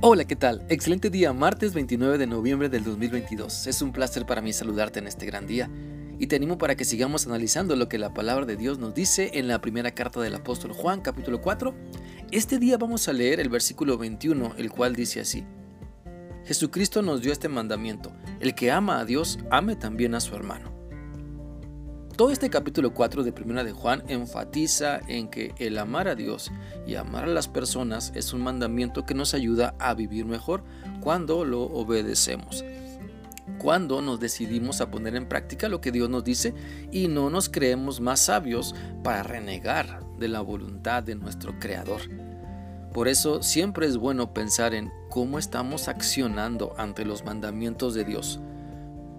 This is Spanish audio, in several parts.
Hola, ¿qué tal? Excelente día, martes 29 de noviembre del 2022. Es un placer para mí saludarte en este gran día y te animo para que sigamos analizando lo que la palabra de Dios nos dice en la primera carta del apóstol Juan, capítulo 4. Este día vamos a leer el versículo 21, el cual dice así. Jesucristo nos dio este mandamiento, el que ama a Dios, ame también a su hermano. Todo este capítulo 4 de Primera de Juan enfatiza en que el amar a Dios y amar a las personas es un mandamiento que nos ayuda a vivir mejor cuando lo obedecemos. Cuando nos decidimos a poner en práctica lo que Dios nos dice y no nos creemos más sabios para renegar de la voluntad de nuestro Creador. Por eso siempre es bueno pensar en cómo estamos accionando ante los mandamientos de Dios.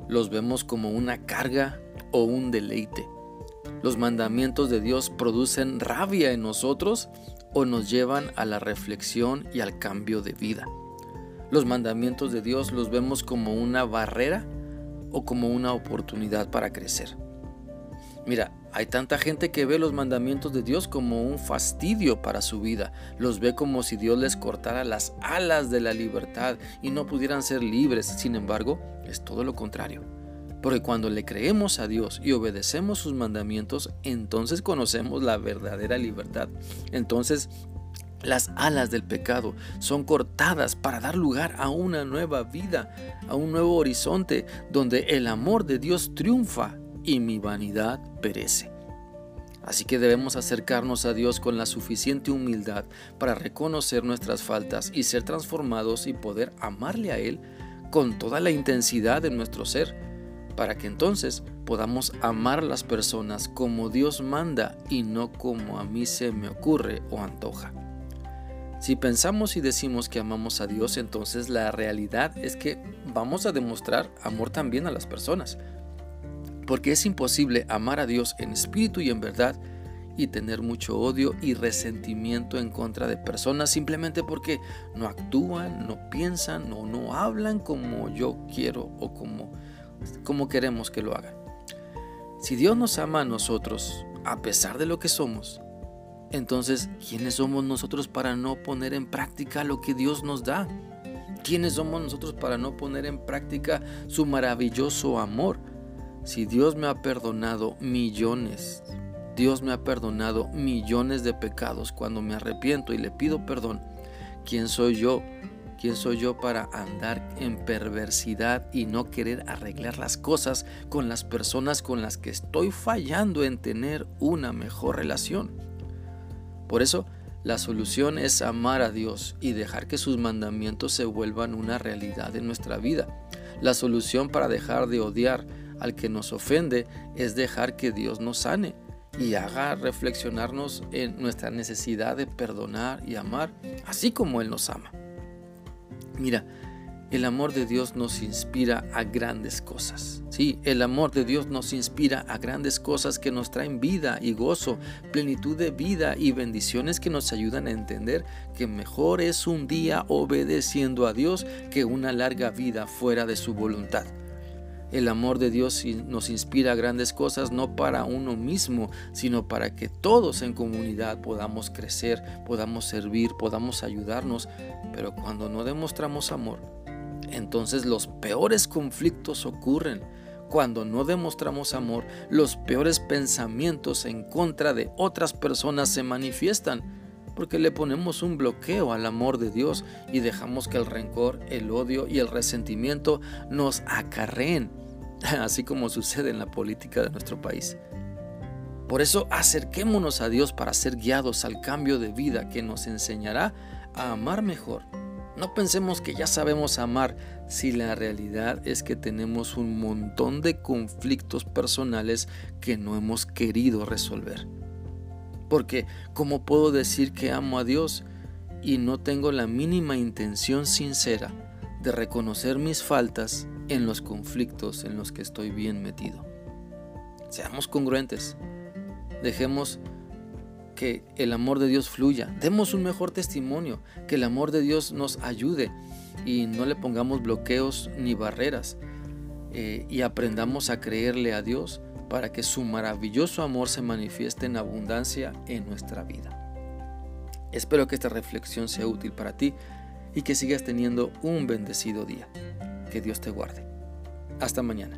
¿Los vemos como una carga o un deleite. Los mandamientos de Dios producen rabia en nosotros o nos llevan a la reflexión y al cambio de vida. Los mandamientos de Dios los vemos como una barrera o como una oportunidad para crecer. Mira, hay tanta gente que ve los mandamientos de Dios como un fastidio para su vida. Los ve como si Dios les cortara las alas de la libertad y no pudieran ser libres. Sin embargo, es todo lo contrario. Porque cuando le creemos a Dios y obedecemos sus mandamientos, entonces conocemos la verdadera libertad. Entonces las alas del pecado son cortadas para dar lugar a una nueva vida, a un nuevo horizonte donde el amor de Dios triunfa y mi vanidad perece. Así que debemos acercarnos a Dios con la suficiente humildad para reconocer nuestras faltas y ser transformados y poder amarle a Él con toda la intensidad de nuestro ser para que entonces podamos amar a las personas como Dios manda y no como a mí se me ocurre o antoja. Si pensamos y decimos que amamos a Dios, entonces la realidad es que vamos a demostrar amor también a las personas. Porque es imposible amar a Dios en espíritu y en verdad y tener mucho odio y resentimiento en contra de personas simplemente porque no actúan, no piensan o no hablan como yo quiero o como como queremos que lo hagan. Si Dios nos ama a nosotros, a pesar de lo que somos, entonces, ¿quiénes somos nosotros para no poner en práctica lo que Dios nos da? ¿Quiénes somos nosotros para no poner en práctica su maravilloso amor? Si Dios me ha perdonado millones, Dios me ha perdonado millones de pecados cuando me arrepiento y le pido perdón, ¿quién soy yo ¿Quién soy yo para andar en perversidad y no querer arreglar las cosas con las personas con las que estoy fallando en tener una mejor relación? Por eso, la solución es amar a Dios y dejar que sus mandamientos se vuelvan una realidad en nuestra vida. La solución para dejar de odiar al que nos ofende es dejar que Dios nos sane y haga reflexionarnos en nuestra necesidad de perdonar y amar, así como Él nos ama. Mira, el amor de Dios nos inspira a grandes cosas. Sí, el amor de Dios nos inspira a grandes cosas que nos traen vida y gozo, plenitud de vida y bendiciones que nos ayudan a entender que mejor es un día obedeciendo a Dios que una larga vida fuera de su voluntad. El amor de Dios nos inspira a grandes cosas no para uno mismo, sino para que todos en comunidad podamos crecer, podamos servir, podamos ayudarnos. Pero cuando no demostramos amor, entonces los peores conflictos ocurren. Cuando no demostramos amor, los peores pensamientos en contra de otras personas se manifiestan porque le ponemos un bloqueo al amor de Dios y dejamos que el rencor, el odio y el resentimiento nos acarreen, así como sucede en la política de nuestro país. Por eso acerquémonos a Dios para ser guiados al cambio de vida que nos enseñará a amar mejor. No pensemos que ya sabemos amar si la realidad es que tenemos un montón de conflictos personales que no hemos querido resolver. Porque, ¿cómo puedo decir que amo a Dios y no tengo la mínima intención sincera de reconocer mis faltas en los conflictos en los que estoy bien metido? Seamos congruentes. Dejemos que el amor de Dios fluya. Demos un mejor testimonio, que el amor de Dios nos ayude y no le pongamos bloqueos ni barreras. Eh, y aprendamos a creerle a Dios para que su maravilloso amor se manifieste en abundancia en nuestra vida. Espero que esta reflexión sea útil para ti y que sigas teniendo un bendecido día. Que Dios te guarde. Hasta mañana.